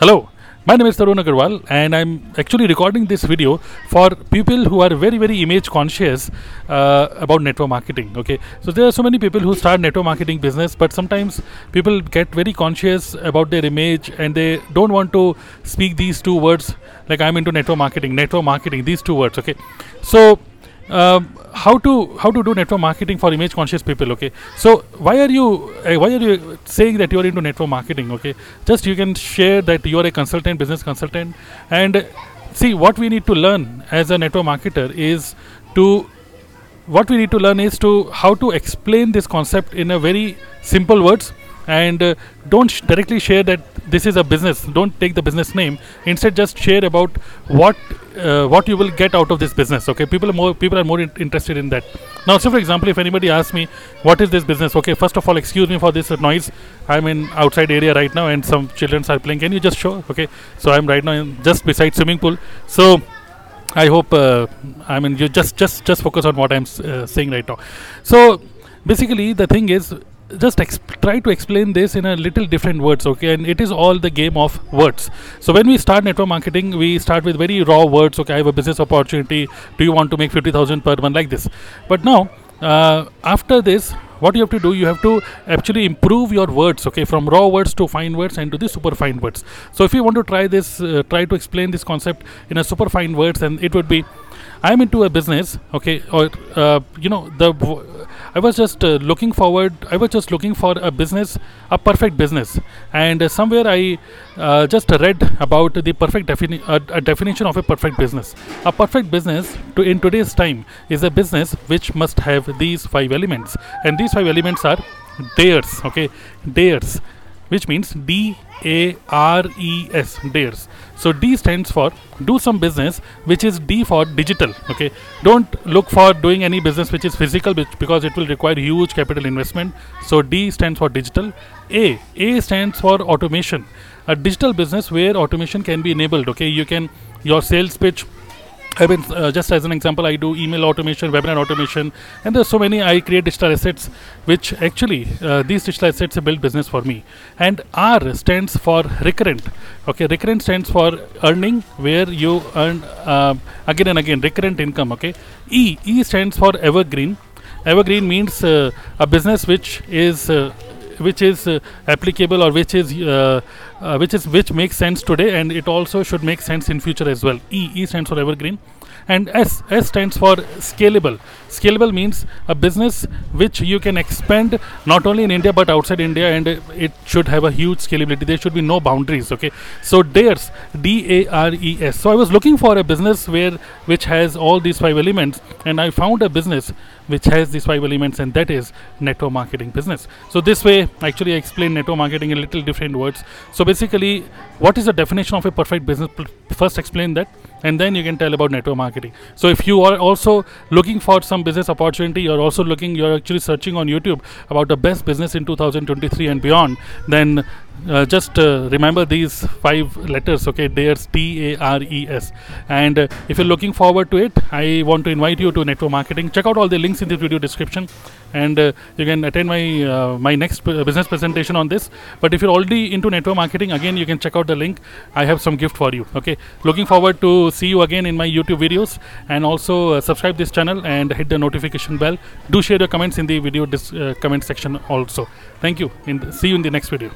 Hello, my name is Tarun Agarwal and I'm actually recording this video for people who are very very image conscious uh, about network marketing. Okay, so there are so many people who start network marketing business, but sometimes people get very conscious about their image and they don't want to speak these two words like I'm into network marketing, network marketing, these two words. Okay, so um, how to how to do network marketing for image conscious people okay? So why are you uh, why are you saying that you are into network marketing okay? Just you can share that you are a consultant business consultant and see what we need to learn as a network marketer is to what we need to learn is to how to explain this concept in a very simple words and uh, don't sh- directly share that this is a business. Don't take the business name. Instead just share about what uh, what you will get out of this business okay? People are more people are more in- interested in that. Now so for example if anybody asks me what is this business? Okay first of all excuse me for this noise. I'm in outside area right now and some children are playing. Can you just show? Okay so i'm right now in just beside swimming pool. So I hope uh, I mean you just just just focus on what I'm uh, saying right now. So basically, the thing is just exp- try to explain this in a little different words okay? And it is all the game of words. So when we start network marketing we start with very raw words okay? I have a business opportunity. Do you want to make 50000 per month? Like this. But now uh, after this what you have to do you have to actually improve your words okay? From raw words to fine words and to the super fine words. So if you want to try this uh, try to explain this concept in a super fine words and it would be i'm into a business okay? Or uh, you know the w- i was just uh, looking forward i was just looking for a business a perfect business. And uh, somewhere i uh, just read about the perfect defini- a definition of a perfect business. A perfect business to in today's time is a business which must have these five elements. And these five elements are dares. okay? Dares which means D A R E S dares. So D stands for do some business, which is D for digital. Okay, don't look for doing any business which is physical, because it will require huge capital investment. So D stands for digital. A A stands for automation. A digital business where automation can be enabled. Okay, you can your sales pitch I mean, uh, just as an example, I do email automation, webinar automation, and there's so many. I create digital assets, which actually uh, these digital assets build business for me. And R stands for recurrent. Okay, recurrent stands for earning, where you earn uh, again and again recurrent income. Okay, E E stands for evergreen. Evergreen means uh, a business which is uh, which is uh, applicable or which is uh, which is which makes sense today and it also should make sense in future as well. E e stands for evergreen and s s stands for scalable. Scalable means a business which you can expand not only in india but outside india and it should have a huge scalability. There should be no boundaries okay? So dares d a r e s. So i was looking for a business where which has all these five elements and i found a business which has these five elements and that is network marketing business. So this way actually i explain network marketing in little different words. So basically what is the definition of a perfect business? First explain that and then you can tell about network marketing. So if you are also looking for some business opportunity you're also looking you're actually searching on youtube about the best business in 2023 and beyond then uh, just uh, remember these five letters okay? Dares t a r e s. And uh, if you're looking forward to it i want to invite you to network marketing. Check out all the links in the video description. And uh, you can attend my uh, my next p- business presentation on this. But if you're already into network marketing again you can check out the link. I have some gift for you okay? Looking forward to see you again in my youtube videos. And also uh, subscribe this channel and hit the notification bell. Do share your comments in the video dis- uh, comment section also. Thank you. And see you in the next video